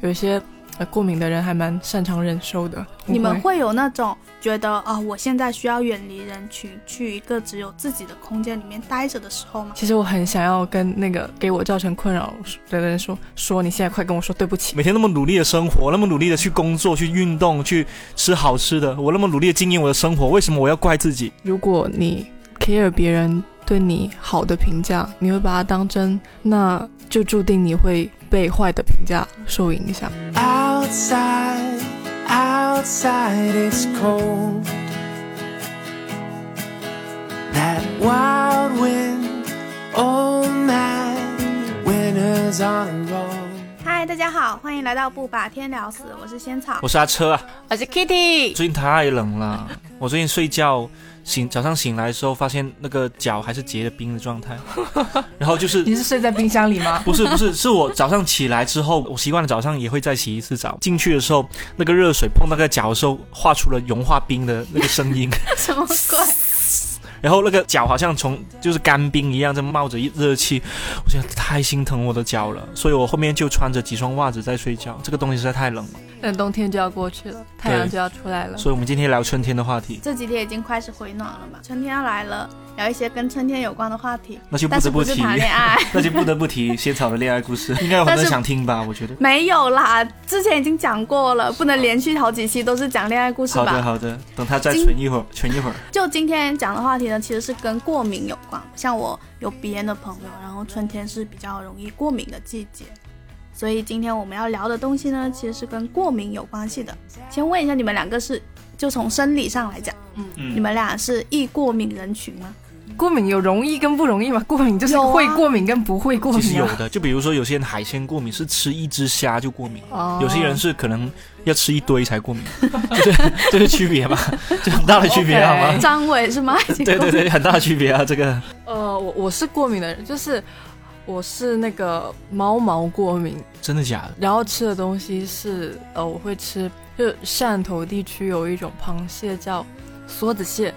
有一些呃过敏的人还蛮擅长忍受的。你们会会有那种觉得啊、我现在需要远离人群，去一个只有自己的空间里面待着的时候吗？其实我很想要跟那个给我造成困扰的人说，说你现在快跟我说对不起。每天那么努力的生活，那么努力的去工作、去运动、去吃好吃的，我那么努力的经营我的生活，为什么我要怪自己？如果你 care 别人对你好的评价，你会把它当真，那就注定你会被坏的评价受影响。Outside, outside it's cold. That wild wind, oh man, winter's on a roll. 嗨，大家好，欢迎来到不把天聊死，我是仙草。我是阿车啊，我是 Kitty，最近太冷了，我最近睡觉醒早上醒来的时候，发现那个脚还是结了冰的状态，然后就是你是睡在冰箱里吗？不是不是，是我早上起来之后，我习惯了早上也会再洗一次澡。进去的时候，那个热水碰那个脚的时候，画出了融化冰的那个声音，什么鬼？然后那个脚好像从就是干冰一样在冒着热气，我觉得太心疼我的脚了，所以我后面就穿着几双袜子在睡觉。这个东西实在太冷了，等冬天就要过去了，太阳就要出来了。所以我们今天聊春天的话题，这几天已经开始回暖了嘛，春天要来了，聊一些跟春天有关的话题，那就不得不提，谈恋爱。那就不得不提仙草的恋爱故事，应该有很多人想听吧？我觉得。没有啦，之前已经讲过了，不能连续好几期都是讲恋爱故事吧好的？好的，等他再存一会儿，存一会儿。就今天讲的话题呢，其实是跟过敏有关。像我有鼻炎的朋友，然后春天是比较容易过敏的季节，所以今天我们要聊的东西呢，其实是跟过敏有关系的。先问一下你们两个是，就从生理上来讲，嗯你们俩是易过敏人群吗？过敏有容易跟不容易吗？过敏就是会过敏跟不会过敏、啊。其实有的，就比如说有些人海鲜过敏是吃一只虾就过敏，哦有些人是可能要吃一堆才过敏，这这是区别嘛，这很大的区别好吗张伟是吗？对对对，很大的区别啊，这个呃，我我是过敏的人，就是我是那个猫毛过敏，真的假的？然后吃的东西是呃，我会吃，就汕头地区有一种螃蟹叫梭子蟹，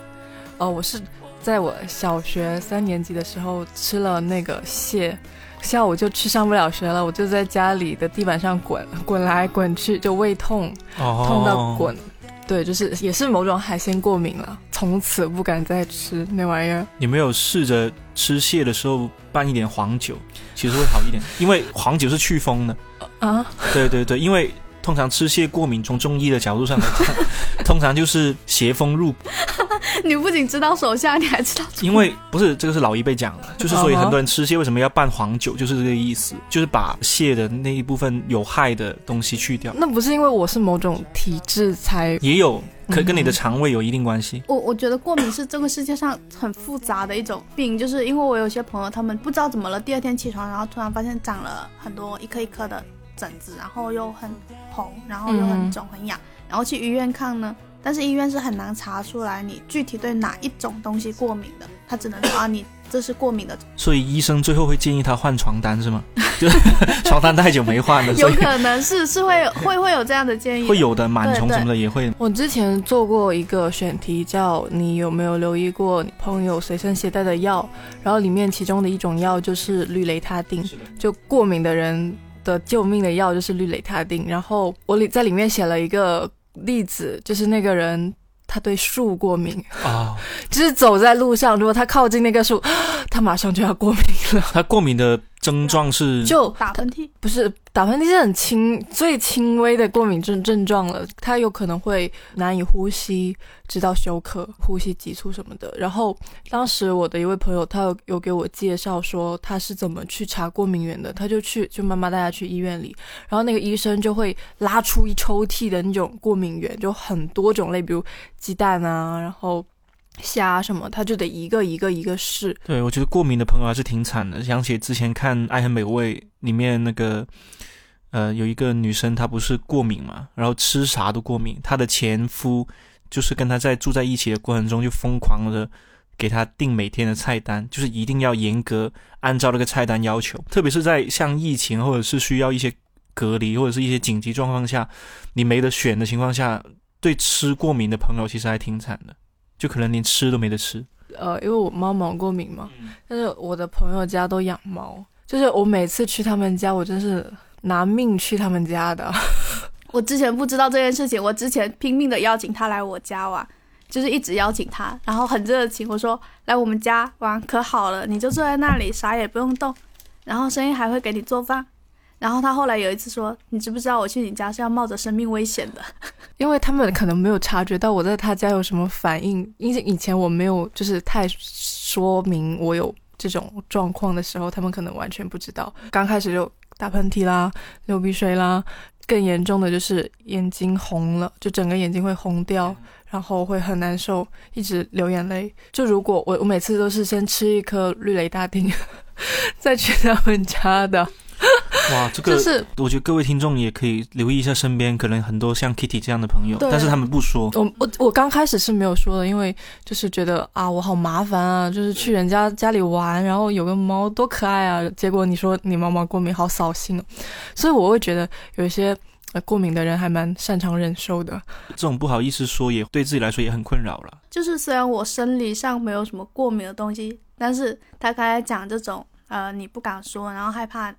呃，我是在我小学三年级的时候吃了那个蟹。下午就去上不了学了，我就在家里的地板上滚滚来滚去，就胃痛，哦痛到滚。对，就是也是某种海鲜过敏了，从此不敢再吃那玩意儿。你没有试着吃蟹的时候拌一点黄酒，其实会好一点，因为黄酒是祛风的。啊，对对对，因为通常吃蟹过敏，从中医的角度上来看，通常就是邪风入 你不仅知道手下，你还知道因为不是这个是老一辈讲的，就是所以很多人吃蟹为什么要拌黄酒，就是这个意思，就是把蟹的那一部分有害的东西去掉。那不是因为我是某种体质才也有可跟你的嗯肠胃有一定关系。我我觉得过敏是这个世界上很复杂的一种病，就是因为我有些朋友他们不知道怎么了，第二天起床，然后突然发现长了很多一颗一颗的疹子，然后又很红，然后又很嗯肿很痒，然后去医院看呢，但是医院是很难查出来你具体对哪一种东西过敏的，他只能说啊你这是过敏的，所以医生最后会建议他换床单是吗？就床单太久没换了，有可能是是会会会有这样的建议的，会有的螨虫什么的也会。我之前做过一个选题，叫你有没有留意过朋友随身携带的药？然后里面其中的一种药就是氯雷他定，就过敏的人的救命的药就是氯雷他定。然后我里在里面写了一个例子，就是那个人他对树过敏，啊，就是走在路上，如果他靠近那个树，他马上就要过敏了。他过敏的症状是就打喷嚏。不是打喷嚏是很轻最轻微的过敏症症状了，他有可能会难以呼吸，直到休克、呼吸急促什么的。然后当时我的一位朋友，他有有给我介绍说他是怎么去查过敏源的，他就去就妈妈带他去医院里，然后那个医生就会拉出一抽屉的那种过敏源，就很多种类，比如鸡蛋啊，然后虾什么，他就得一个一个一个试。对，我觉得过敏的朋友还是挺惨的。想起之前看《爱很美味》里面那个，呃，有一个女生她不是过敏嘛，然后吃啥都过敏。她的前夫就是跟她在住在一起的过程中，就疯狂的给她定每天的菜单，就是一定要严格按照那个菜单要求。特别是在像疫情或者是需要一些隔离或者是一些紧急状况下，你没得选的情况下，对吃过敏的朋友其实还挺惨的，就可能连吃都没得吃。呃，因为我猫毛过敏嘛，但是我的朋友家都养猫，就是我每次去他们家，我真是拿命去他们家的。我之前不知道这件事情，我之前拼命的邀请他来我家玩，就是一直邀请他，然后很热情。我说来我们家玩可好了，你就坐在那里啥也不用动，然后声音还会给你做饭。然后他后来有一次说，你知不知道我去你家是要冒着生命危险的？因为他们可能没有察觉到我在他家有什么反应，因为以前我没有就是太说明我有这种状况的时候，他们可能完全不知道。刚开始就打喷嚏啦、流鼻水啦，更严重的就是眼睛红了，就整个眼睛会红掉，然后会很难受，一直流眼泪。就如果我我每次都是先吃一颗氯雷大丁，再去他们家的，哇，这个就是我觉得各位听众也可以留意一下身边可能很多像 Kitty 这样的朋友，对但是他们不说。我我我刚开始是没有说的，因为就是觉得啊，我好麻烦啊，就是去人家家里玩，然后有个猫多可爱啊，结果你说你猫猫过敏，好扫兴哦，所以我会觉得有一些呃过敏的人还蛮擅长忍受的。这种不好意思说，也对自己来说也很困扰了。就是虽然我生理上没有什么过敏的东西，但是他刚才讲这种呃你不敢说，然后害怕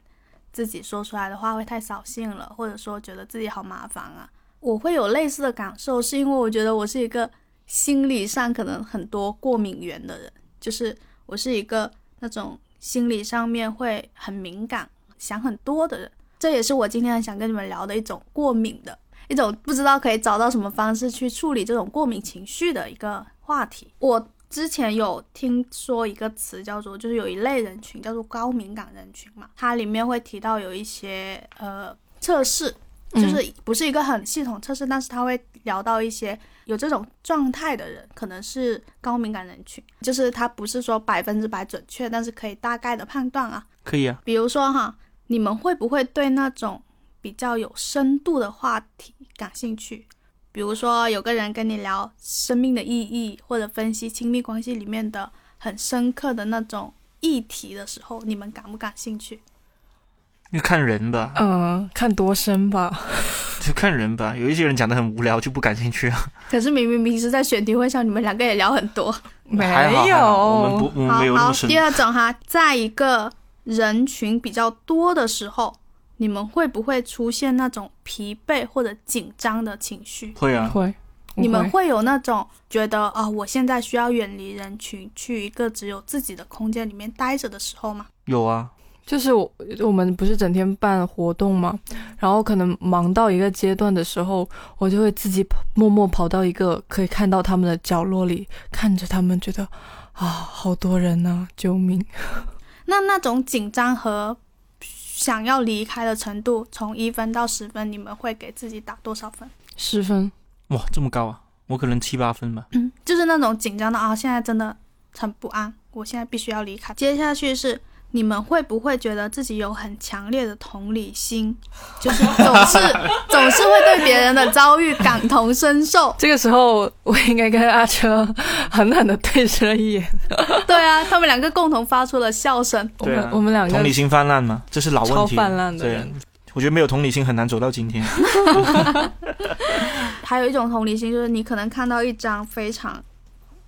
自己说出来的话会太扫兴了，或者说觉得自己好麻烦啊，我会有类似的感受，是因为我觉得我是一个心理上可能很多过敏源的人，就是我是一个那种心理上面会很敏感、想很多的人，这也是我今天想跟你们聊的一种过敏的。一种不知道可以找到什么方式去处理这种过敏情绪的一个话题。我之前有听说一个词叫做，就是有一类人群叫做高敏感人群嘛，它里面会提到有一些呃测试，就是不是一个很系统测试，但是他会聊到一些有这种状态的人可能是高敏感人群，就是他不是说百分之百准确，但是可以大概的判断啊。可以啊，比如说哈，你们会不会对那种比较有深度的话题感兴趣？比如说有个人跟你聊生命的意义，或者分析亲密关系里面的很深刻的那种议题的时候，你们感不感兴趣？就看人吧，嗯，看多深吧。就看人吧。有一些人讲的很无聊，就不感兴趣啊。可是明明平时在选题会上，你们两个也聊很多。没有，好我们不，没有那么深第。二种哈，在一个人群比较多的时候，你们会不会出现那种疲惫或者紧张的情绪？会啊，会。你们会会有那种觉得啊、我现在需要远离人群，去一个只有自己的空间里面待着的时候吗？有啊，就是我我们不是整天办活动嘛，然后可能忙到一个阶段的时候，我就会自己默默跑到一个可以看到他们的角落里，看着他们，觉得啊，好多人呐、救命！那那种紧张和想要离开的程度，从一分到十分，你们会给自己打多少分？十分，哇，这么高啊！我可能七八分吧。嗯，就是那种紧张的啊，现在真的很不安，我现在必须要离开。接下去是你们会不会觉得自己有很强烈的同理心，就是总是 总是会对别人的遭遇感同身受？这个时候我应该跟阿车狠狠的对视了一眼。对啊，他们两个共同发出了笑声。我对啊们我们两个同理心泛滥吗，这是老问题。超泛滥的对人，我觉得没有同理心很难走到今天。还有一种同理心，就是你可能看到一张非常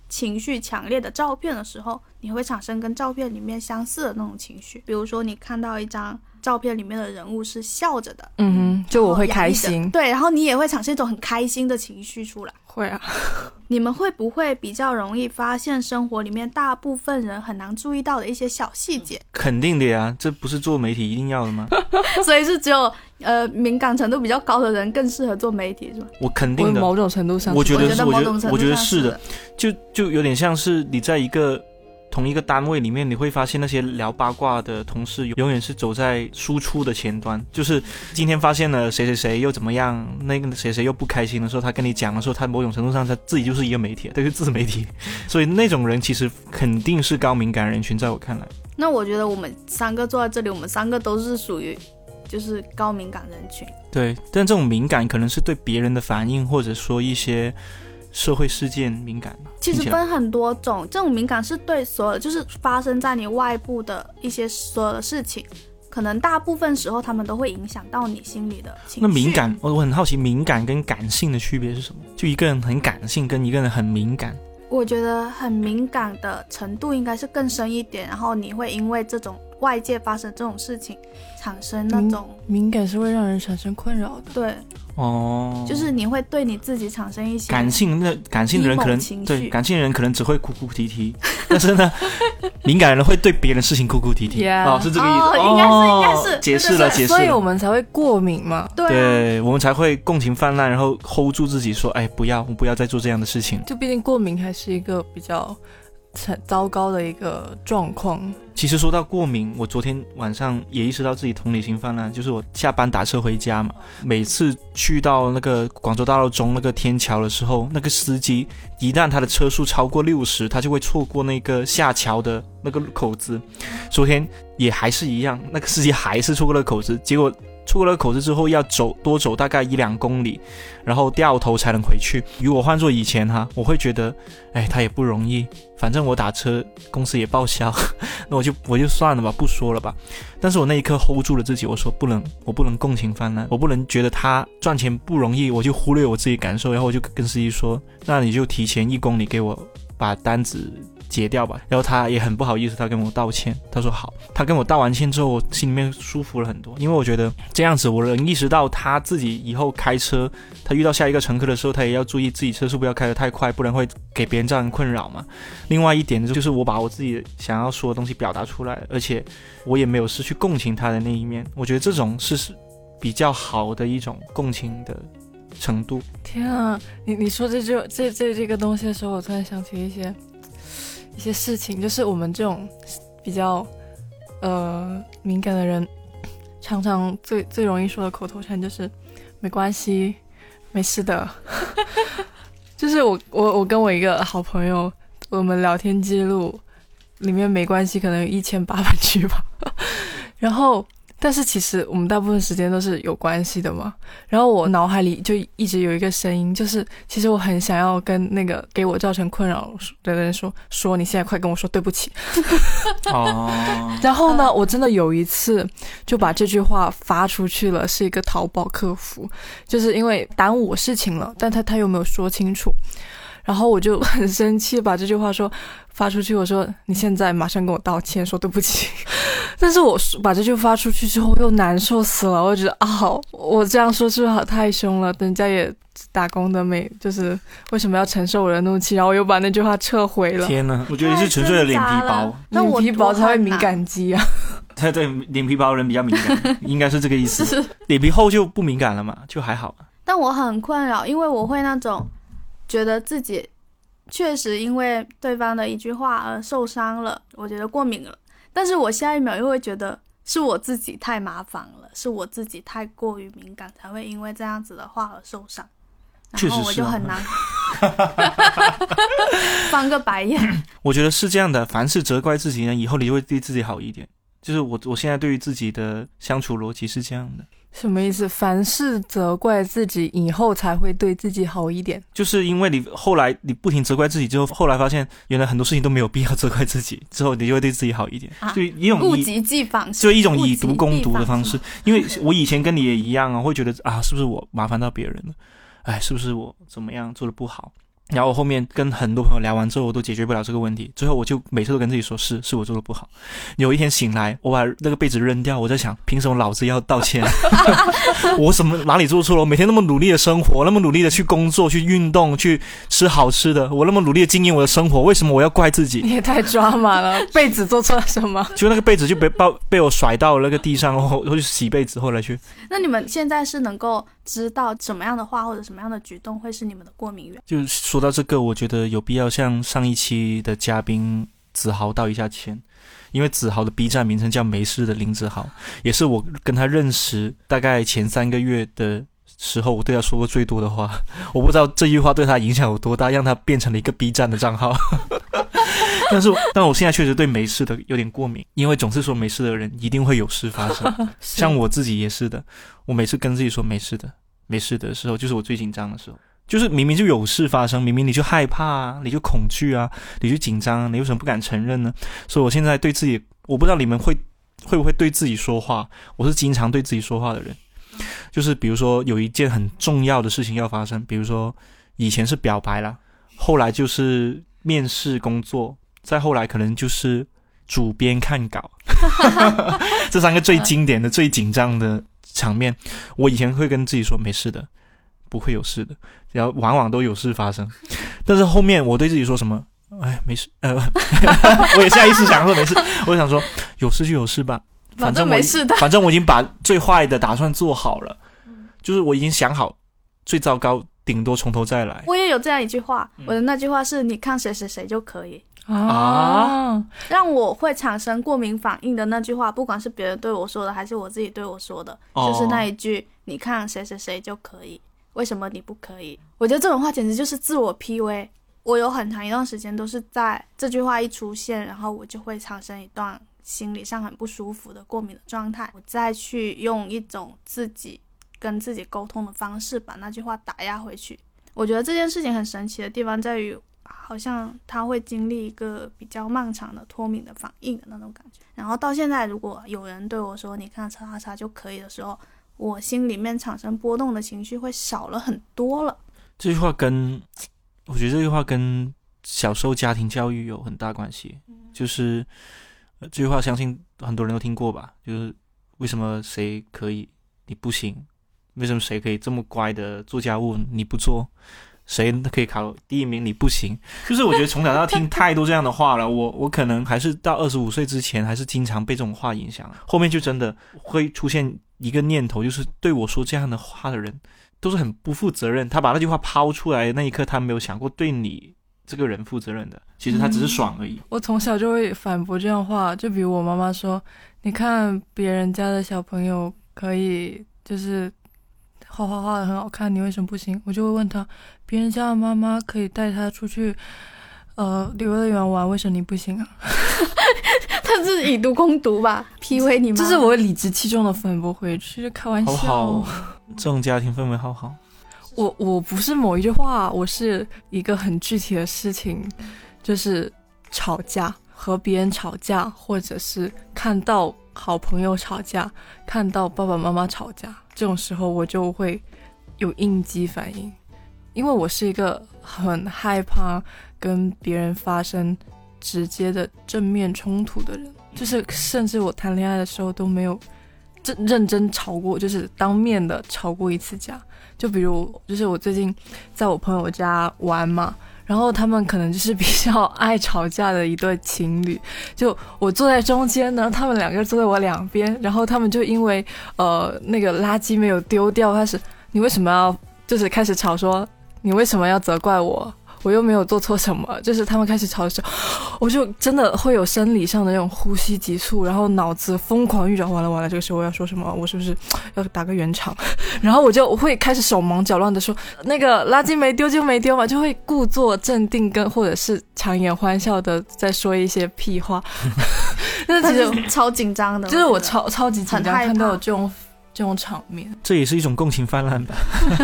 情绪强烈的照片的时候，你会产生跟照片里面相似的那种情绪。比如说，你看到一张照片里面的人物是笑着的，嗯哼，就我会开心，对，然后你也会产生一种很开心的情绪出来。会啊，你们会不会比较容易发现生活里面大部分人很难注意到的一些小细节？肯定的呀，这不是做媒体一定要的吗？所以是只有呃敏感程度比较高的人更适合做媒体，是吧？我肯定的，某种程度上，我觉得是，我觉得是的，就就有点像是你在一个同一个单位里面，你会发现那些聊八卦的同事永远是走在输出的前端，就是今天发现了谁谁谁又怎么样，那个谁谁又不开心的时候，他跟你讲的时候，他某种程度上他自己就是一个媒体，他就是自媒体，所以那种人其实肯定是高敏感人群，在我看来，那我觉得我们三个坐在这里，我们三个都是属于就是高敏感人群。对，但这种敏感可能是对别人的反应，或者说一些社会事件敏感吗。其实分很多种，这种敏感是对所有就是发生在你外部的一些所有的事情，可能大部分时候他们都会影响到你心里的情绪。那敏感，我我很好奇，敏感跟感性的区别是什么？就一个人很感性，跟一个人很敏感。我觉得很敏感的程度应该是更深一点，然后你会因为这种外界发生这种事情产生那种、敏感是会让人产生困扰的。对，哦，就是你会对你自己产生一些感性那感性的人可能对感性的人可能只会哭哭啼啼，但是呢，敏感的人会对别人事情哭哭啼啼。Yeah 哦，是这个意思。哦应该是应该是解释了，解释所以我。们才会过敏嘛，对啊，对我们才会共情泛滥，然后 hold 住自己，说：“哎，不要，我不要再做这样的事情。就毕竟过敏还是一个比较很糟糕的一个状况。”其实说到过敏，我昨天晚上也意识到自己同理心泛滥，就是我下班打车回家嘛，每次去到那个广州大道中那个天桥的时候，那个司机一旦他的车速超过六十，他就会错过那个下桥的那个口子。昨天也还是一样，那个司机还是错过了口子，结果出了口子之后要走多走大概一两公里，然后掉头才能回去。如果换做以前哈，我会觉得，哎，他也不容易，反正我打车公司也报销，那我就我就算了吧，不说了吧。但是我那一刻 hold 住了自己，我说不能，我不能共情泛滥，我不能觉得他赚钱不容易，我就忽略我自己感受，然后我就跟司机说，那你就提前一公里给我把单子结掉吧。然后他也很不好意思，他跟我道歉，他说好。他跟我道完歉之后，我心里面舒服了很多，因为我觉得这样子我能意识到他自己以后开车，他遇到下一个乘客的时候，他也要注意自己车速不要开得太快，不然会给别人造成困扰嘛。另外一点就是我把我自己想要说的东西表达出来，而且我也没有失去共情他的那一面。我觉得这种是比较好的一种共情的程度。天啊，你你说这就这这这个东西的时候，我突然想起一些一些事情，就是我们这种比较呃敏感的人，常常最最容易说的口头禅就是没关系，没事的。就是我我我跟我一个好朋友，我们聊天记录里面没关系，可能有一千八百句吧。然后，但是其实我们大部分时间都是有关系的嘛。然后我脑海里就一直有一个声音，就是其实我很想要跟那个给我造成困扰的人说，说你现在快跟我说对不起。哦，然后呢，我真的有一次就把这句话发出去了，是一个淘宝客服，就是因为耽误我事情了，但他他又没有说清楚，然后我就很生气，把这句话说发出去，我说你现在马上跟我道歉，说对不起。但是我说把这句发出去之后，又难受死了，我觉得啊，我这样说是不是太凶了？人家也打工的没，就是为什么要承受我的怒气？然后我又把那句话撤回了。天呐！我觉得你是纯粹的脸皮薄，那我脸皮薄才会敏感肌啊。对对，脸皮薄的人比较敏感，应该是这个意思。脸皮厚就不敏感了嘛，就还好。但我很困扰，因为我会那种觉得自己确实因为对方的一句话而受伤了，我觉得过敏了。但是我下一秒又会觉得是我自己太麻烦了，是我自己太过于敏感，才会因为这样子的话而受伤。然后我就很难 翻个白眼。我觉得是这样的，凡事责怪自己呢，以后你就会对自己好一点。就是我我现在对于自己的相处逻辑是这样的，什么意思？凡事责怪自己，以后才会对自己好一点。就是因为你后来你不停责怪自己之后，后来发现原来很多事情都没有必要责怪自己，之后你就会对自己好一点，啊就一种以物极必反，就一种以毒攻毒的方式。因为我以前跟你也一样啊，会觉得啊，是不是我麻烦到别人了？哎，是不是我怎么样做的不好？然后我后面跟很多朋友聊完之后，我都解决不了这个问题。最后我就每次都跟自己说，是是我做的不好。有一天醒来，我把那个被子扔掉，我在想，凭什么老子要道歉？我什么哪里做错了？我每天那么努力的生活，那么努力的去工作、去运动、去吃好吃的，我那么努力的经营我的生活，为什么我要怪自己？你也太抓马了，被子做错了什么？就那个被子就被抱被我甩到那个地上，然后我去洗被子，后来去那你们现在是能够知道什么样的话或者什么样的举动会是你们的过敏源？就是说到这个，我觉得有必要向上一期的嘉宾子豪道一下歉，因为子豪的 B 站名称叫没事的林子豪，也是我跟他认识大概前三个月的时候，我对他说过最多的话。我不知道这句话对他影响有多大，让他变成了一个 B 站的账号。但是，但我现在确实对没事的有点过敏，因为总是说没事的人一定会有事发生。像我自己也是的，我每次跟自己说没事的、没事的时候，就是我最紧张的时候。就是明明就有事发生，明明你就害怕啊，你就恐惧啊，你就紧张啊，你为什么不敢承认呢？所以我现在对自己，我不知道你们会会不会对自己说话，我是经常对自己说话的人。就是比如说有一件很重要的事情要发生，比如说以前是表白啦，后来就是面试工作，再后来可能就是主编看稿，这三个最经典的、最紧张的场面，我以前会跟自己说没事的，不会有事的，然后往往都有事发生。但是后面我对自己说什么？哎，没事，呃，我也下意识想说没事，我想说有事就有事吧，反正我没事的。反正我已经把最坏的打算做好了，就是我已经想好最糟糕，顶多从头再来。我也有这样一句话，我的那句话是：你看谁谁谁就可以。啊，让我会产生过敏反应的那句话，不管是别人对我说的，还是我自己对我说的，哦就是那一句：你看谁谁谁就可以，为什么你不可以？我觉得这种话简直就是自我 PUA。我有很长一段时间都是在这句话一出现，然后我就会产生一段心理上很不舒服的过敏的状态，我再去用一种自己跟自己沟通的方式把那句话打压回去。我觉得这件事情很神奇的地方在于，好像他会经历一个比较漫长的脱敏的反应的那种感觉。然后到现在，如果有人对我说“你看叉叉叉就可以”的时候，我心里面产生波动的情绪会少了很多了。这句话跟我觉得这句话跟小时候家庭教育有很大关系，就是、呃这句话相信很多人都听过吧？就是为什么谁可以你不行？为什么谁可以这么乖的做家务你不做？谁可以考第一名你不行？就是我觉得从小到大听太多这样的话了，我我可能还是到二十五岁之前还是经常被这种话影响，后面就真的会出现一个念头，就是对我说这样的话的人。都是很不负责任。他把那句话抛出来那一刻，他没有想过对你这个人负责任的。其实他只是爽而已。我从小就会反驳这样话，就比如我妈妈说：“你看别人家的小朋友可以就是画画画的很好看，你为什么不行？”我就会问他：“别人家的妈妈可以带他出去，呃，旅游乐园玩，为什么你不行啊 他是以毒攻毒吧，PUA 你？”吗？这是我理直气壮的反驳回去，就开玩笑。好好，这种家庭氛围好好。我我不是某一句话，我是一个很具体的事情，就是吵架，和别人吵架，或者是看到好朋友吵架，看到爸爸妈妈吵架，这种时候我就会有应激反应，因为我是一个很害怕跟别人发生直接的正面冲突的人，就是甚至我谈恋爱的时候都没有认认真吵过，就是当面的吵过一次架。就比如，就是我最近在我朋友家玩嘛，然后他们可能就是比较爱吵架的一对情侣，就我坐在中间呢，他们两个坐在我两边，然后他们就因为呃那个垃圾没有丢掉，开始你为什么要就是开始吵说你为什么要责怪我？我又没有做错什么，就是他们开始吵的时候，我就真的会有生理上的那种呼吸急促，然后脑子疯狂运转，完了完了，这个时候我要说什么？我是不是 要打个圆场？然后我就会开始手忙脚乱的说，那个垃圾没丢就没丢嘛，就会故作镇定跟或者是强颜欢笑的在说一些屁话。但是但其实超紧张的，就是我超超级紧张，看到有这种这种场面。这也是一种共情泛滥吧。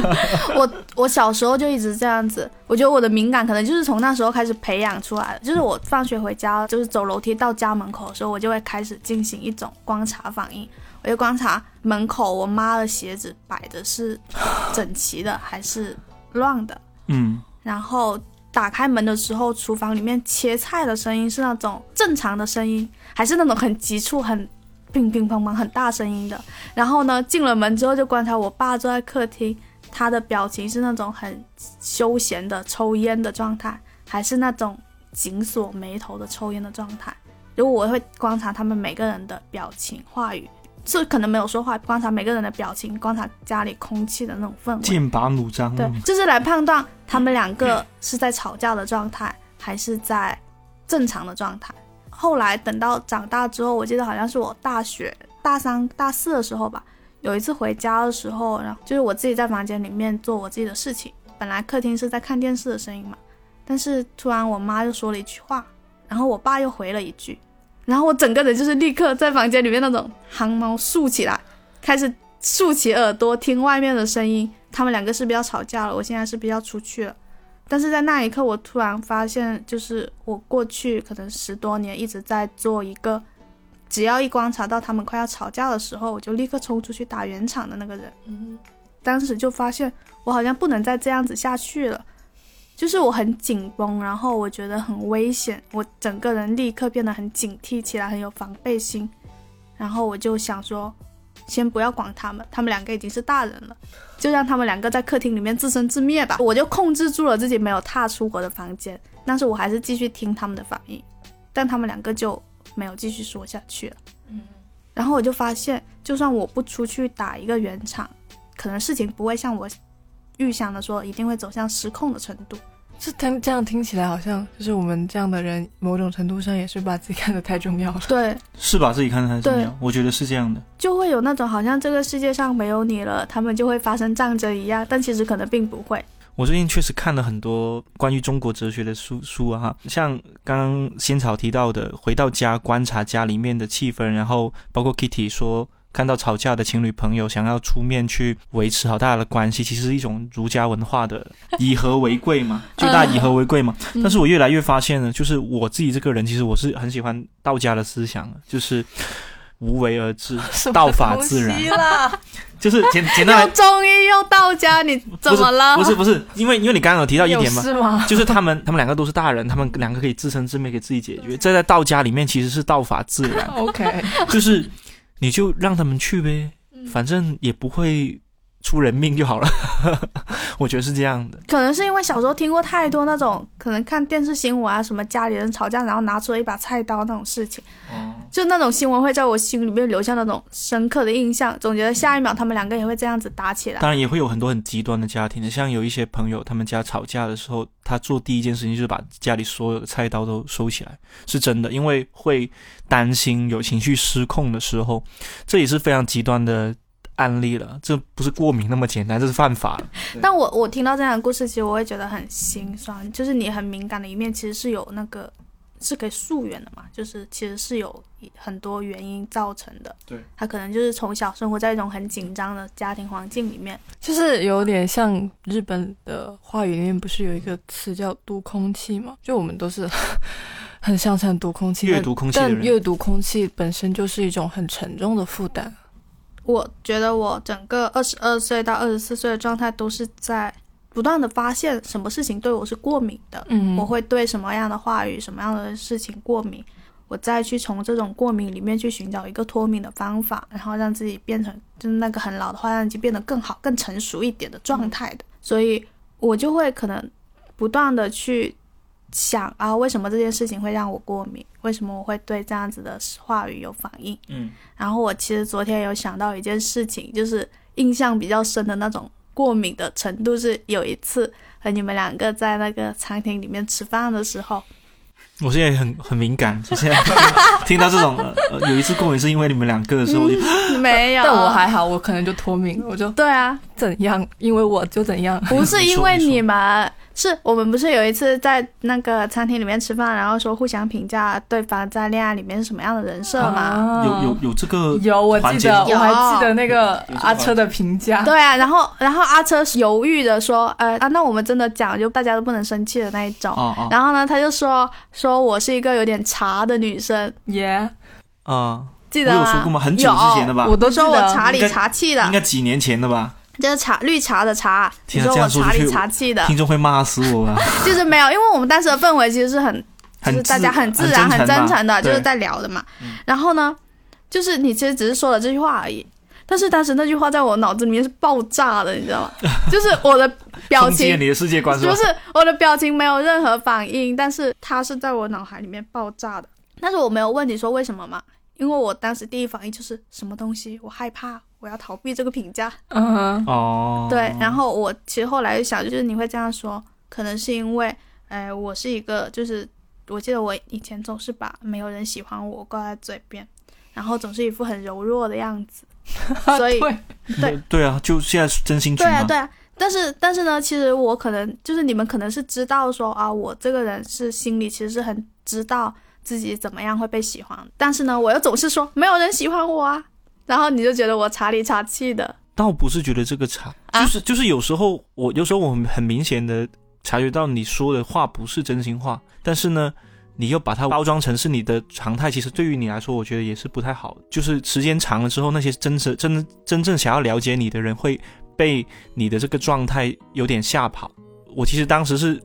我我小时候就一直这样子，我觉得我的敏感可能就是从那时候开始培养出来的。就是我放学回家，就是走楼梯到家门口的时候，我就会开始进行一种观察反应，我就观察门口我妈的鞋子摆的是整齐的还是乱的，嗯，然后打开门的时候，厨房里面切菜的声音是那种正常的声音，还是那种很急促、很乒乒乓乓、很大声音的？然后呢，进了门之后就观察我爸坐在客厅，他的表情是那种很休闲的抽烟的状态，还是那种紧锁眉头的抽烟的状态？如果我会观察他们每个人的表情、话语，是可能没有说话，观察每个人的表情，观察家里空气的那种氛围。剑拔弩张。对，就是来判断他们两个是在吵架的状态，还是在正常的状态。后来等到长大之后，我记得好像是我大学大三、大四的时候吧，有一次回家的时候，然后就是我自己在房间里面做我自己的事情，本来客厅是在看电视的声音嘛，但是突然我妈又说了一句话，然后我爸又回了一句，然后我整个人就是立刻在房间里面那种汗毛竖起来，开始竖起耳朵听外面的声音，他们两个是不是要吵架了？我现在是不是要出去了？但是在那一刻，我突然发现，就是我过去可能十多年一直在做一个，只要一观察到他们快要吵架的时候，我就立刻冲出去打圆场的那个人。嗯，当时就发现我好像不能再这样子下去了，就是我很紧绷，然后我觉得很危险，我整个人立刻变得很警惕起来，很有防备心。然后我就想说，先不要管他们，他们两个已经是大人了，就让他们两个在客厅里面自生自灭吧。我就控制住了自己没有踏出我的房间，但是我还是继续听他们的反应，但他们两个就没有继续说下去了。嗯然后我就发现，就算我不出去打一个圆场，可能事情不会像我预想的说一定会走向失控的程度。这听这样听起来好像就是我们这样的人，某种程度上也是把自己看得太重要了。对，是把自己看得太重要，我觉得是这样的。就会有那种好像这个世界上没有你了，他们就会发生战争一样，但其实可能并不会。我最近确实看了很多关于中国哲学的书书啊，哈，像刚刚仙草提到的，回到家观察家里面的气氛，然后包括 Kitty 说看到吵架的情侣朋友想要出面去维持好大家的关系，其实是一种儒家文化的以和为贵嘛，就大家以和为贵嘛。但是我越来越发现呢，就是我自己这个人，其实我是很喜欢道家的思想的，就是无为而治，道法自然，就是简简单来又中医又道家，你怎么了？不是不是，因为因为你刚刚有提到一点嘛，是吗？就是他们他们两个都是大人，他们两个可以自生自灭，给自己解决。这在道家里面其实是道法自然，OK，就是你就让他们去呗，嗯。反正也不会出人命就好了。我觉得是这样的。可能是因为小时候听过太多那种，可能看电视新闻啊，什么家里人吵架，然后拿出了一把菜刀那种事情，哦，就那种新闻会在我心里面留下那种深刻的印象，总觉得下一秒他们两个也会这样子打起来。当然也会有很多很极端的家庭的，像有一些朋友，他们家吵架的时候，他做第一件事情就是把家里所有的菜刀都收起来，是真的，因为会担心有情绪失控的时候，这也是非常极端的案例了。这不是过敏那么简单，这是犯法了。但我我听到这样的故事，其实我会觉得很心酸，就是你很敏感的一面，其实是有那个是可以溯源的嘛，就是其实是有很多原因造成的。对，他可能就是从小生活在一种很紧张的家庭环境里面。就是有点像日本的话语里面不是有一个词叫“读空气”吗？就我们都是 很擅长读空气，阅读空气但，阅读空气本身就是一种很沉重的负担。我觉得我整个二十二岁到二十四岁的状态都是在不断的发现什么事情对我是过敏的，嗯我会对什么样的话语、什么样的事情过敏，我再去从这种过敏里面去寻找一个脱敏的方法，然后让自己变成就是那个很老的话，让自己变得更好、更成熟一点的状态的。所以我就会可能不断的去想啊，为什么这件事情会让我过敏？为什么我会对这样子的话语有反应？嗯，然后我其实昨天有想到一件事情，就是印象比较深的那种过敏的程度，是有一次和你们两个在那个餐厅里面吃饭的时候，我现在很很敏感，就现在 听到这种、有一次过敏是因为你们两个的时候，我就没有，但我还好，我可能就脱敏了，我就对啊，怎样，因为我就怎样。不是因为你们，是我们不是有一次在那个餐厅里面吃饭，然后说互相评价对方在恋爱里面是什么样的人设吗？啊有有有这个有，我记得我还记得那个阿车的评价，对啊，然后然后阿车犹豫的说，呃啊，那我们真的讲，就大家都不能生气的那一种。啊啊然后呢，他就说说我是一个有点茶的女生，耶，啊！记得吗？我有说过吗？很久之前的吧，我都说我茶里茶气的应，该几年前的吧？就是茶绿茶的茶。你天啊说我茶里茶气的，听众会骂死我啊！就是没有，因为我们当时的氛围其实是很，就是大家很自然、很真嘛诚的，就是在聊的嘛嗯。然后呢，就是你其实只是说了这句话而已。但是当时那句话在我脑子里面是爆炸的，你知道吗？就是我的表情，你的世界观是？就是我的表情没有任何反应，但是它是在我脑海里面爆炸的。但是我没有问你说为什么嘛，因为我当时第一反应就是什么东西，我害怕，我要逃避这个评价。嗯哼，哦，对，然后我其实后来就想，就是你会这样说，可能是因为，呃，我是一个，就是我记得我以前总是把没有人喜欢我挂在嘴边，然后总是一副很柔弱的样子，所以对，对 对啊，就现在是真心。对啊，对啊。但是，但是呢，其实我可能就是你们可能是知道说啊，我这个人是心里其实是很知道自己怎么样会被喜欢，但是呢，我又总是说没有人喜欢我啊，然后你就觉得我茶里茶气的，倒不是觉得这个差，啊就是就是有时候我有时候我很很明显的察觉到你说的话不是真心话，但是呢，你又把它包装成是你的常态，其实对于你来说，我觉得也是不太好。就是时间长了之后，那些真实真真正想要了解你的人会被你的这个状态有点吓跑。我其实当时是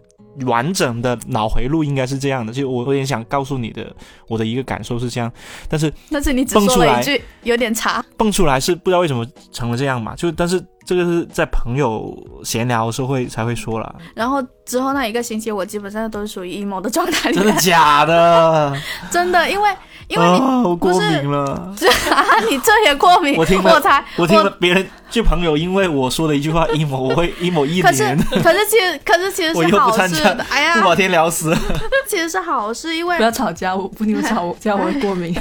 完整的脑回路应该是这样的，就我有点想告诉你的，我的一个感受是这样，但是但是你只蹦出来说了一句有点差，蹦出来是不知道为什么成了这样嘛，就但是这个是在朋友闲聊的时候会才会说了，然后之后那一个星期，我基本上都是属于 emo 的状态里真的，假的？真的，因为因为你、啊，我过敏了。啊，你这也过敏，我听了我才我听了别人就朋友因为我说的一句话 emo，我会 emo 一可是，可是其实可是其实 我以后不是好参加事，哎呀，不把天聊死。其实是好事，因为不要吵架，我不你们吵我架我会过敏。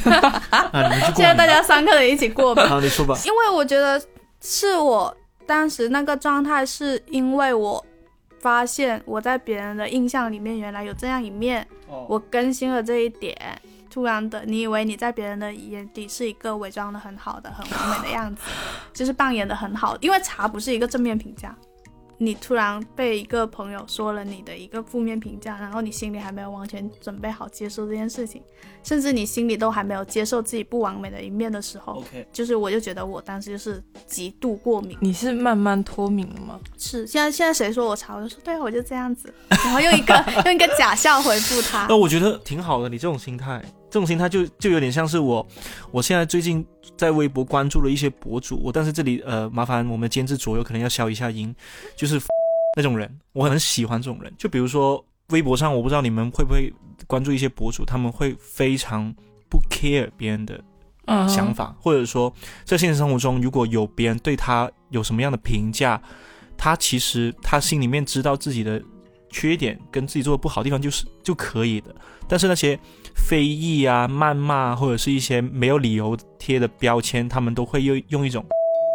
现在大家三个人一起过敏，好，你说吧。因为我觉得是我当时那个状态，是因为我发现我在别人的印象里面原来有这样一面，我更新了这一点。突然的，你以为你在别人的眼底是一个伪装的很好的、很完美的样子，就是扮演的很好。因为茶不是一个正面评价，你突然被一个朋友说了你的一个负面评价，然后你心里还没有完全准备好接受这件事情，甚至你心里都还没有接受自己不完美的一面的时候，OK，就是我就觉得我当时就是极度过敏，你是慢慢脱敏了吗？是现在现在谁说我茶，我就说对啊，我就这样子，然后用一个 用一个假笑回复他 那。我觉得挺好的，你这种心态，这种心态就就有点像是我，我现在最近在微博关注了一些博主，我但是这里呃，麻烦我们监制左右可能要消一下音，就是 那种人，我很喜欢这种人。就比如说微博上，我不知道你们会不会关注一些博主，他们会非常不 care 别人的嗯想法，或者说在现实生活中，如果有别人对他有什么样的评价，他其实他心里面知道自己的缺点跟自己做的不好的地方就是就可以的。但是那些非议啊、谩骂或者是一些没有理由贴的标签，他们都会用用一种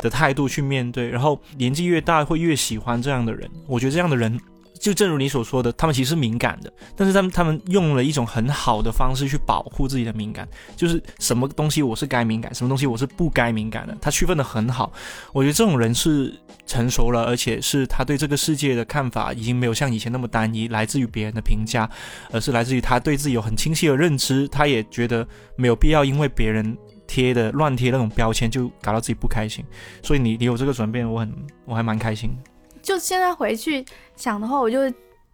的态度去面对，然后年纪越大会越喜欢这样的人。我觉得这样的人。就正如你所说的，他们其实是敏感的，但是他们他们用了一种很好的方式去保护自己的敏感，就是什么东西我是该敏感，什么东西我是不该敏感的，他区分的很好。我觉得这种人是成熟了，而且是他对这个世界的看法已经没有像以前那么单一，来自于别人的评价，而是来自于他对自己有很清晰的认知。他也觉得没有必要因为别人贴的乱贴那种标签就搞到自己不开心。所以你你有这个转变，我很我还蛮开心。就现在回去想的话，我就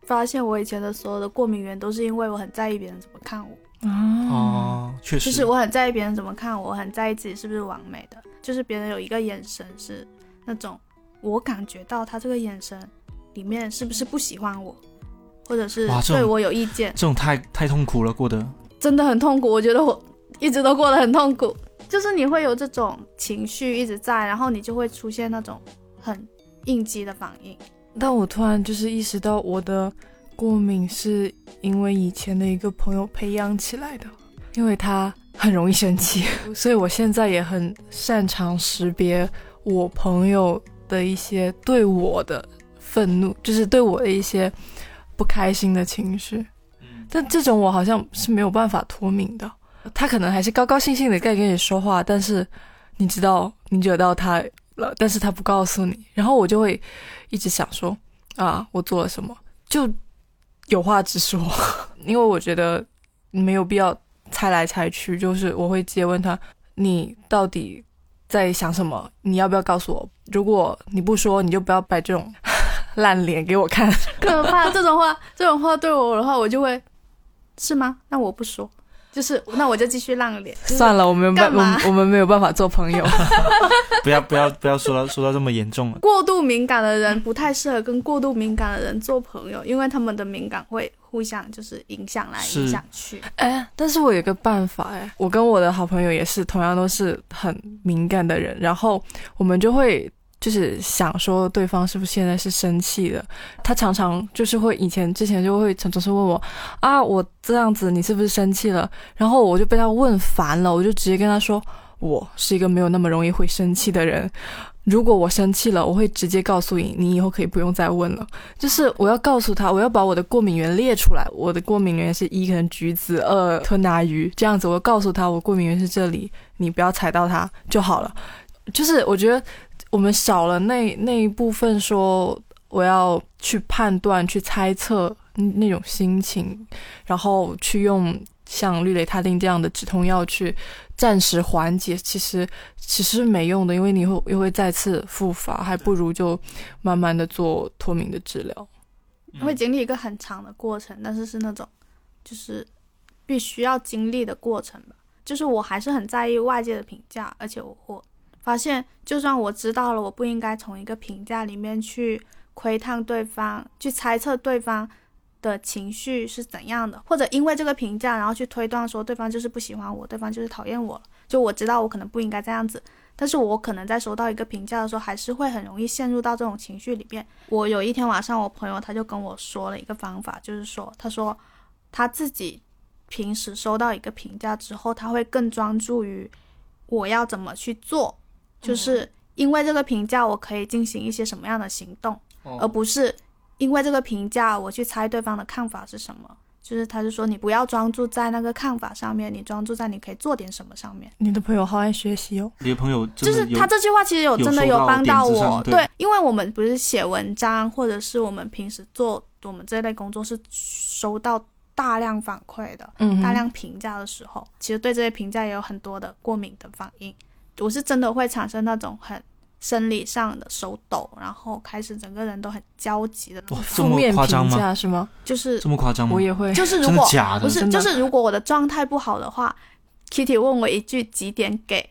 发现我以前的所有的过敏源都是因为我很在意别人怎么看我，哦，哦，确实，就是我很在意别人怎么看我，我很在意自己是不是完美的，就是别人有一个眼神是那种我感觉到他这个眼神里面是不是不喜欢我，或者是对我有意见，这种太太痛苦了，过得。真的很痛苦。我觉得我一直都过得很痛苦，就是你会有这种情绪一直在，然后你就会出现那种很应激的反应。但我突然就是意识到，我的过敏是因为以前的一个朋友培养起来的，因为他很容易生气，所以我现在也很擅长识别我朋友的一些对我的愤怒，就是对我的一些不开心的情绪。但这种我好像是没有办法脱敏的，他可能还是高高兴兴的在跟你说话，但是你知道你惹到他了，但是他不告诉你，然后我就会一直想说啊，我做了什么，就有话直说，因为我觉得没有必要猜来猜去，就是我会直接问他，你到底在想什么？你要不要告诉我？如果你不说，你就不要摆这种 烂脸给我看。可怕！这种话，这种话对我的话，我就会是吗？那我不说，就是那我就继续烂脸。算了，我们没我们我们没有办法做朋友。不要不要不要说到说到这么严重了。过度敏感的人不太适合跟过度敏感的人做朋友，因为他们的敏感会互相就是影响来影响去。哎，但是我有个办法哎，我跟我的好朋友也是同样都是很敏感的人，然后我们就会就是想说对方是不是现在是生气的。他常常就是会以前之前就会总总是问我啊，我这样子你是不是生气了？然后我就被他问烦了，我就直接跟他说，我是一个没有那么容易会生气的人。如果我生气了，我会直接告诉你，你以后可以不用再问了。就是我要告诉他，我要把我的过敏源列出来。我的过敏源是一，可能橘子；二，吞拿鱼。这样子，我告诉他，我过敏源是这里，你不要踩到它就好了。就是我觉得我们少了那那一部分说我要去判断、去猜测那种心情，然后去用像氯雷他定这样的止痛药去暂时缓解，其实其实没用的，因为你会又会再次复发，还不如就慢慢的做脱敏的治疗。会经历一个很长的过程，但是是那种就是必须要经历的过程吧。就是我还是很在意外界的评价，而且我我发现，就算我知道了我不应该从一个评价里面去窥探对方，去猜测对方的情绪是怎样的，或者因为这个评价然后去推断说对方就是不喜欢我，对方就是讨厌我。就我知道我可能不应该这样子，但是我可能在收到一个评价的时候，还是会很容易陷入到这种情绪里面。我有一天晚上，我朋友他就跟我说了一个方法，就是说，他说他自己平时收到一个评价之后，他会更专注于我要怎么去做，就是因为这个评价，我可以进行一些什么样的行动，而不是因为这个评价我去猜对方的看法是什么。就是他就说你不要专注在那个看法上面，你专注在你可以做点什么上面。你的朋友好爱学习哦。你的朋友就真的有是他这句话其实有有真的有帮到我，对因为我们不是写文章，或者是我们平时做我们这类工作是收到大量反馈的，嗯大量评价的时候，其实对这些评价也有很多的过敏的反应。我是真的会产生那种很生理上的手抖，然后开始整个人都很焦急的那种，哇这么负面评夸张吗？价是吗？就是这么夸张吗我？也会。就是如果假的不是就是如果我的状态不好的话，Kitty 问我一句几点给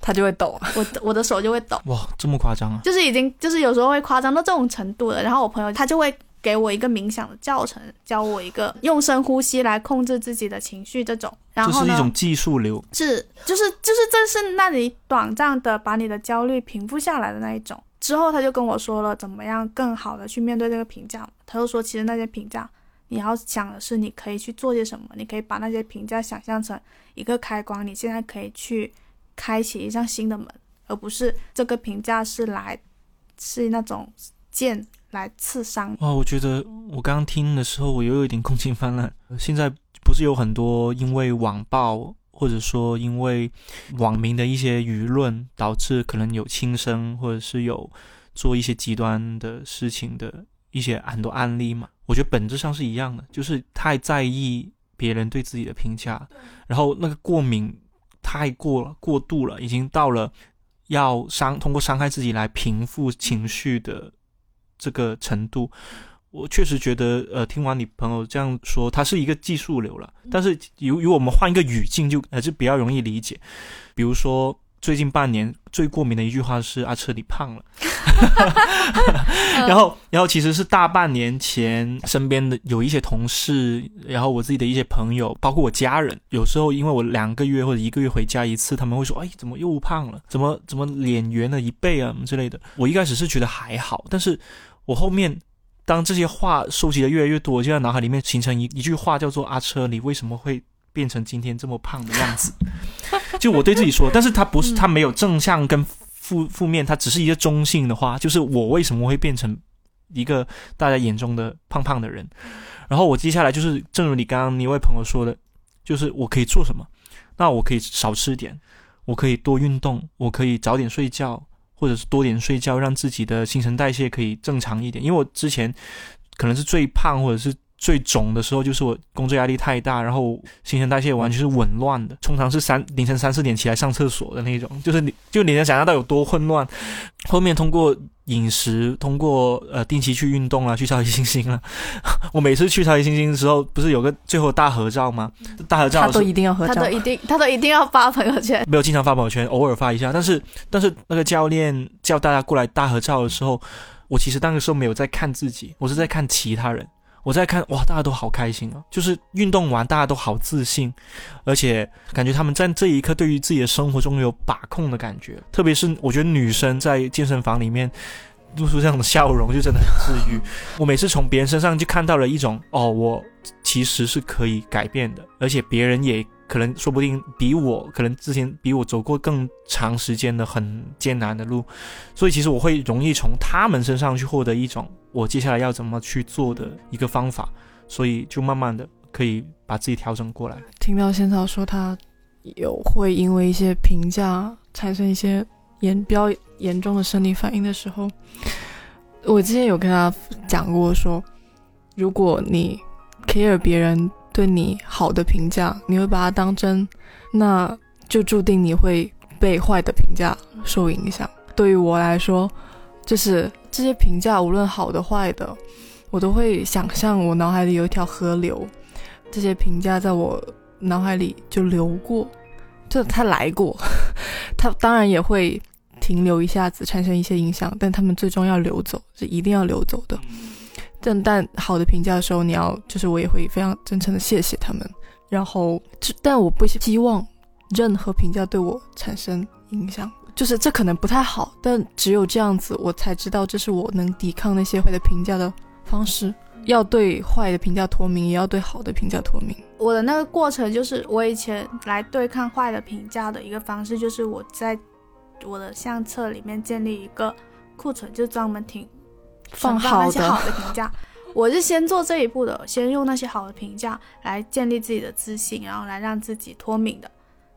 他就会抖。我的，我的手就会抖。哇，这么夸张啊！就是已经就是有时候会夸张到这种程度了。然后我朋友他就会给我一个冥想的教程，教我一个用深呼吸来控制自己的情绪这种。然这后呢，是一种技术流，是就是就是这是那你短暂的把你的焦虑平复下来的那一种。之后他就跟我说了怎么样更好的去面对这个评价。他就说其实那些评价。你要想的是，你可以去做些什么？你可以把那些评价想象成一个开关，你现在可以去开启一扇新的门，而不是这个评价是来是那种剑来刺伤。哇，我觉得我刚刚听的时候，我又有一点共情泛滥。现在不是有很多因为网暴，或者说因为网民的一些舆论，导致可能有轻生，或者是有做一些极端的事情的一些很多案例嘛？我觉得本质上是一样的，就是太在意别人对自己的评价，然后那个过敏太过了、过度了，已经到了要伤通过伤害自己来平复情绪的这个程度。我确实觉得，呃，听完你朋友这样说，它是一个技术流了。但是，由于我们换一个语境就，还是比较容易理解。比如说，最近半年最过敏的一句话是“阿车你胖了”，然后，然后其实是大半年前身边的有一些同事，然后我自己的一些朋友，包括我家人，有时候因为我两个月或者一个月回家一次，他们会说：“哎，怎么又胖了？怎么怎么脸圆了一倍啊？”之类的。我一开始是觉得还好，但是我后面。当这些话收集的越来越多，就在脑海里面形成一一句话，叫做“阿车，你为什么会变成今天这么胖的样子？” 就我对自己说，但是他不是，他没有正向跟负负面，他只是一个中性的话，就是我为什么会变成一个大家眼中的胖胖的人？然后我接下来就是，正如你刚刚那位朋友说的，就是我可以做什么？那我可以少吃点，我可以多运动，我可以早点睡觉。或者是多点睡觉，让自己的新陈代谢可以正常一点。因为我之前可能是最胖或者是最肿的时候，就是我工作压力太大，然后新陈代谢完全是紊乱的，通常是三凌晨三四点起来上厕所的那种，就是你就你能想象到有多混乱。后面通过饮食，通过呃定期去运动啊，去超级星星啊。我每次去超级星星的时候，不是有个最后大合照吗？大合照他都一定要合照他都，一定，他都一定要发朋友圈。没有经常发朋友圈，偶尔发一下。但是，但是那个教练叫大家过来大合照的时候，我其实那个时候没有在看自己，我是在看其他人。我在看，哇，大家都好开心啊！就是运动完，大家都好自信，而且感觉他们在这一刻对于自己的生活中有把控的感觉。特别是我觉得女生在健身房里面露出这样的笑容，就真的很治愈。我每次从别人身上就看到了一种，哦，我其实是可以改变的，而且别人也可能说不定比我可能之前比我走过更长时间的很艰难的路，所以其实我会容易从他们身上去获得一种我接下来要怎么去做的一个方法，所以就慢慢的可以把自己调整过来。听到仙草说他有会因为一些评价产生一些严比较严重的生理反应的时候，我之前有跟他讲过说，如果你 care 别人对你好的评价，你会把它当真，那就注定你会被坏的评价受影响。对于我来说，就是这些评价无论好的坏的，我都会想象我脑海里有一条河流，这些评价在我脑海里就流过，就他来过，他当然也会停留一下子，产生一些影响，但他们最终要流走，是一定要流走的。但但好的评价的时候，你要就是我也会非常真诚的谢谢他们，然后但我不希望任何评价对我产生影响，就是这可能不太好，但只有这样子，我才知道这是我能抵抗那些坏的评价的方式。要对坏的评价脱敏，也要对好的评价脱敏。我的那个过程就是我以前来对抗坏的评价的一个方式，就是我在我的相册里面建立一个库存，就专门停放好那些好的评价。我是先做这一步的，先用那些好的评价来建立自己的自信，然后来让自己脱敏的。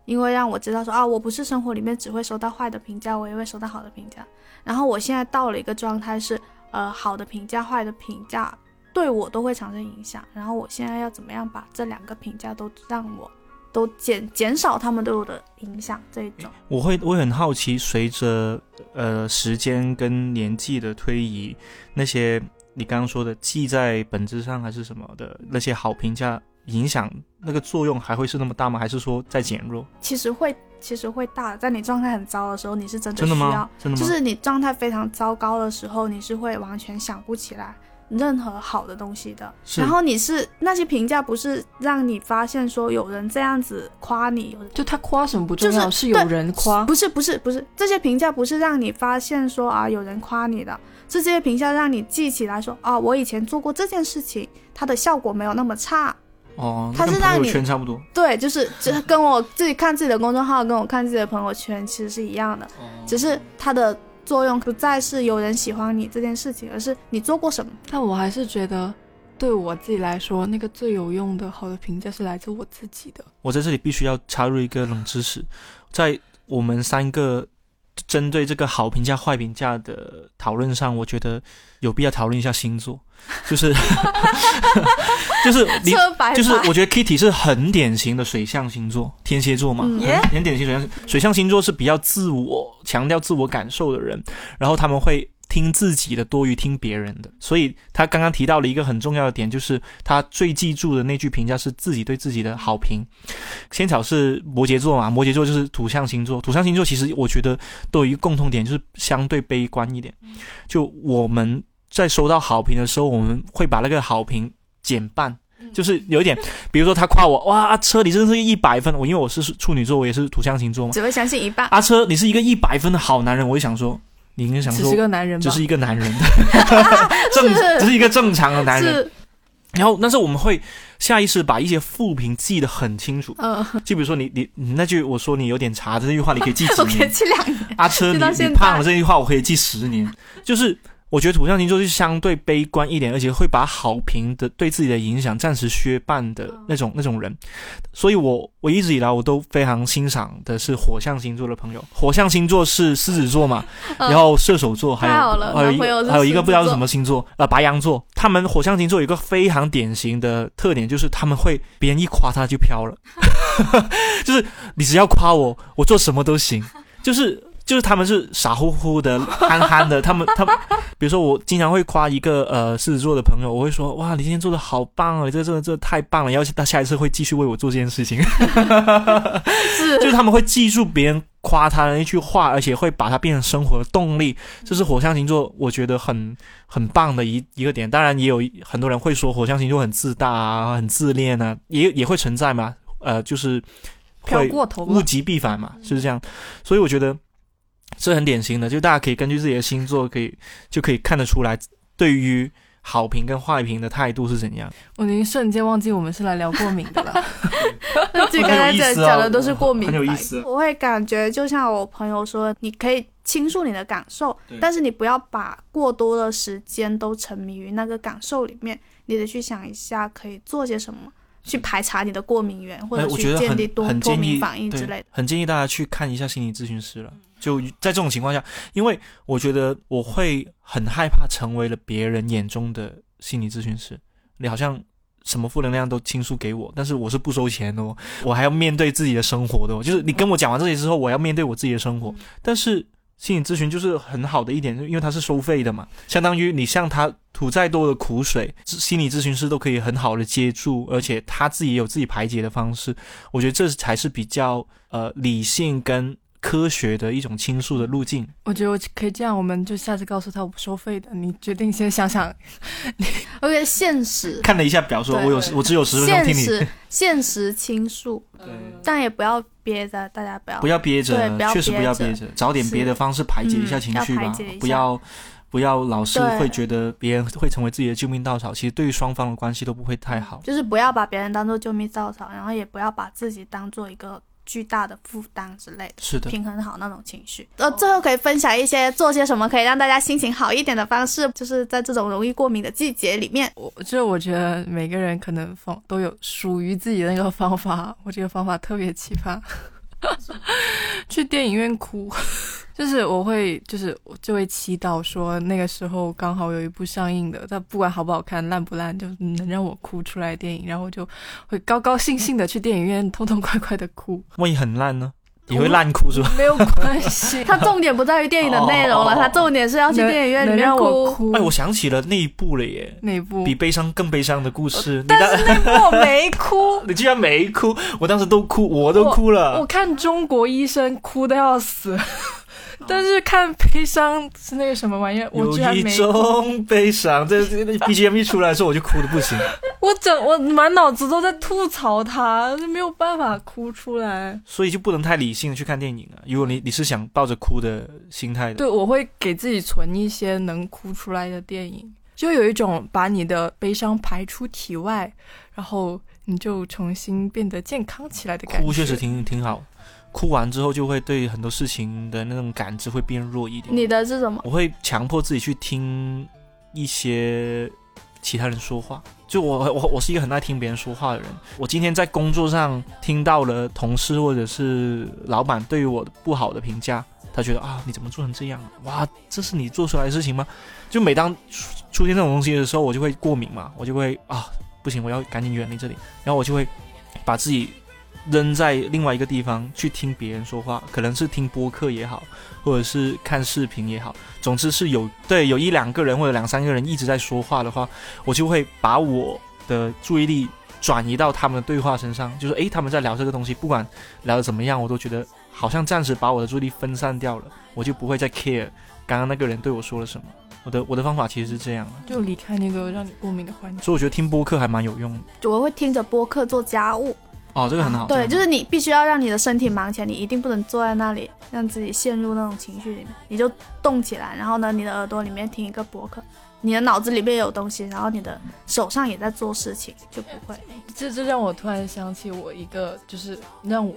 因为让我知道说啊，我不是生活里面只会收到坏的评价，我也会收到好的评价。然后我现在到了一个状态是，呃，好的评价、坏的评价对我都会产生影响。然后我现在要怎么样把这两个评价都让我都减减少他们对我的影响这一种。我会我很好奇，随着呃时间跟年纪的推移，那些你刚刚说的记在本质上还是什么的那些好评价，影响那个作用还会是那么大吗？还是说在减弱？其实会，其实会大。在你状态很糟的时候，你是真的真的吗需要，真的吗？就是你状态非常糟糕的时候，你是会完全想不起来任何好的东西的。是然后你是那些评价，不是让你发现说有人这样子夸你，就他夸什么不重要，就是是有人夸。不是不是不是，这些评价不是让你发现说啊有人夸你的，是这些评价让你记起来说啊我以前做过这件事情，它的效果没有那么差。哦，那跟朋友它是让你圈差不多。对，就是这跟我自己看自己的公众号，跟我看自己的朋友圈其实是一样的，哦只是他的作用不再是有人喜欢你这件事情，而是你做过什么。但我还是觉得，对我自己来说，那个最有用的好的评价是来自我自己的。我在这里必须要插入一个冷知识，在我们三个针对这个好评价、坏评价的讨论上，我觉得有必要讨论一下星座，就是 就是你就是我觉得 Kitty 是很典型的水象星座，天蝎座嘛，很典型水象水象星座是比较自我强调自我感受的人，然后他们会听自己的多于听别人的，所以他刚刚提到了一个很重要的点，就是他最记住的那句评价是自己对自己的好评。仙草是摩羯座嘛，摩羯座就是土象星座，土象星座其实我觉得都有一个共同点，就是相对悲观一点，就我们在收到好评的时候，我们会把那个好评减半。就是有一点，比如说他夸我，哇，阿车你真的是一百分，我因为我是处女座，我也是土象星座嘛。只会相信一半。阿车你是一个一百分的好男人，我就想说，你应该想说只是一，个男人吧，只是一个男人，正只是一个正常的男人。然后，但是我们会下意识把一些负评记得很清楚，嗯，就比如说你你你那句我说你有点茶这句话，你可以记几 我可以年。记两年。阿车你你胖了这句话，我可以记十年。就是我觉得土象星座是相对悲观一点，而且会把好评的对自己的影响暂时削半的那种那种人。所以我我一直以来我都非常欣赏的是火象星座的朋友。火象星座是狮子座嘛，嗯然后射手座，还有还有还有一个不知道是什么星座，呃，白羊座。他们火象星座有一个非常典型的特点，就是他们会别人一夸他就飘了，就是 你只要夸我，我做什么都行，就是。就是他们是傻乎乎的、憨憨的，他们他们，比如说我经常会夸一个呃狮子座的朋友，我会说哇，你今天做的好棒哦，你这这这太棒了，要是他下一次会继续为我做这件事情。是 就是他们会记住别人夸他的那句话，而且会把它变成生活的动力。这是火象星座我觉得很很棒的一一个点。当然，也有很多人会说火象星座很自大啊，很自恋啊，也也会存在嘛。呃，就是飘会过头物。极必反嘛，是这样。所以我觉得这很典型的，就大家可以根据自己的星座，可以就可以看得出来，对于好评跟坏评的态度是怎样。我已经瞬间忘记我们是来聊过敏的了。就刚才讲讲的都是过敏很有意思应我会感觉就像我朋友说，你可以倾诉你的感受，但是你不要把过多的时间都沉迷于那个感受里面，你得去想一下可以做些什么，去排查你的过敏源，或哎，者去建立多脱敏反应之类的。很建议大家去看一下心理咨询师了。就在这种情况下，因为我觉得我会很害怕成为了别人眼中的心理咨询师。你好像什么负能量都倾诉给我，但是我是不收钱的哦，我还要面对自己的生活的哦。就是你跟我讲完这些之后，我要面对我自己的生活。但是心理咨询就是很好的一点，因为它是收费的嘛，相当于你向他吐再多的苦水，心理咨询师都可以很好的接住，而且他自己也有自己排解的方式。我觉得这才是比较呃理性跟科学的一种倾诉的路径。我觉得我可以这样，我们就下次告诉他我不收费的，你决定先想想。OK，现实，看了一下表，说对我有我只有十分钟听你，现实，现实倾诉，对。但也不要憋着，大家不要。不要憋着确实不要憋着，找点别的方式排解一下嗯情绪吧不要。不要老是会觉得别人会成为自己的救命稻草，其实对于双方的关系都不会太好。就是不要把别人当做救命稻草，然后也不要把自己当做一个巨大的负担之类的。是的，平衡好那种情绪。呃，最后可以分享一些做些什么可以让大家心情好一点的方式，就是在这种容易过敏的季节里面。我这我觉得每个人可能方都有属于自己的那个方法，我这个方法特别奇葩，去电影院哭。就是我会，就是我就会祈祷说，那个时候刚好有一部上映的，它不管好不好看、烂不烂，就能让我哭出来电影，然后就会高高兴兴的去电影院，痛痛快快的哭，万一很烂呢？也会烂哭是吧？没有关系。它重点不在于电影的内容了，哦它重点是要去电影院里面让我哭。哭。哎，我想起了那一部了耶，那部比悲伤更悲伤的故事。你但当是那部我没哭，你居然没哭，我当时都哭，我都哭了我了。有一居然没哭。种悲伤，这 这 BGM 一出来的时候，我就哭的不行。我整我满脑子都在吐槽他，就没有办法哭出来。所以就不能太理性的去看电影啊。如果你你是想抱着哭的心态的，对，我会给自己存一些能哭出来的电影，就有一种把你的悲伤排出体外，然后你就重新变得健康起来的感觉。哭确实挺挺好。哭完之后就会对很多事情的那种感知会变弱一点。你的是什么？我会强迫自己去听一些其他人说话。就我我我是一个很爱听别人说话的人。我今天在工作上听到了同事或者是老板对于我不好的评价，他觉得啊你怎么做成这样？哇，这是你做出来的事情吗？就每当出出现这种东西的时候，我就会过敏嘛，我就会啊不行，我要赶紧远离这里，然后我就会把自己扔在另外一个地方去听别人说话，可能是听播客也好，或者是看视频也好，总之是有对有一两个人或者两三个人一直在说话的话，我就会把我的注意力转移到他们的对话身上，就是诶，他们在聊这个东西，不管聊的怎么样，我都觉得好像暂时把我的注意力分散掉了，我就不会再 care 刚刚那个人对我说了什么。我的我的方法其实是这样的，就离开那个让你过敏的环境。所以我觉得听播客还蛮有用的。我会听着播客做家务。哦，这个很好。对，就是你必须要让你的身体忙起来，你一定不能坐在那里让自己陷入那种情绪里面，你就动起来，然后呢，你的耳朵里面听一个博客，你的脑子里面有东西，然后你的手上也在做事情，就不会。这这让我突然想起我一个就是让我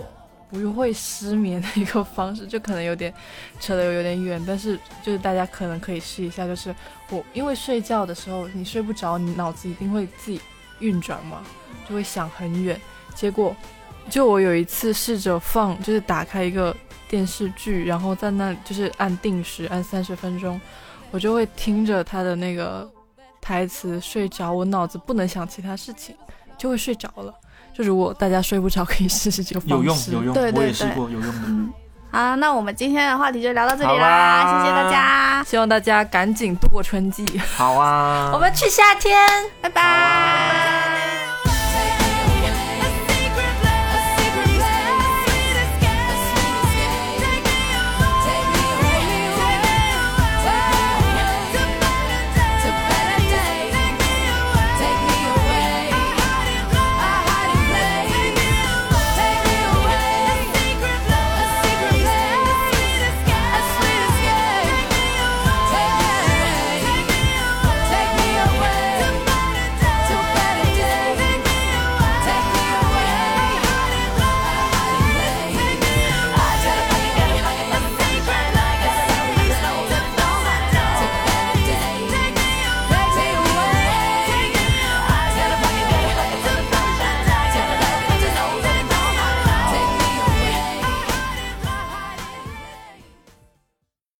不会失眠的一个方式，就可能有点扯得有点远，但是就是大家可能可以试一下，就是我因为睡觉的时候你睡不着，你脑子一定会自己运转嘛，就会想很远，结果就我有一次试着放，就是打开一个电视剧，然后在那里就是按定时按三十分钟，我就会听着他的那个台词睡着，我脑子不能想其他事情。就会睡着了。就如果大家睡不着，可以试试这个方有用式。有用，对对对我也试过有用的。嗯，好，那我们今天的话题就聊到这里啦，啦谢谢大家，希望大家赶紧度过春季，好啊，我们去夏天。拜拜。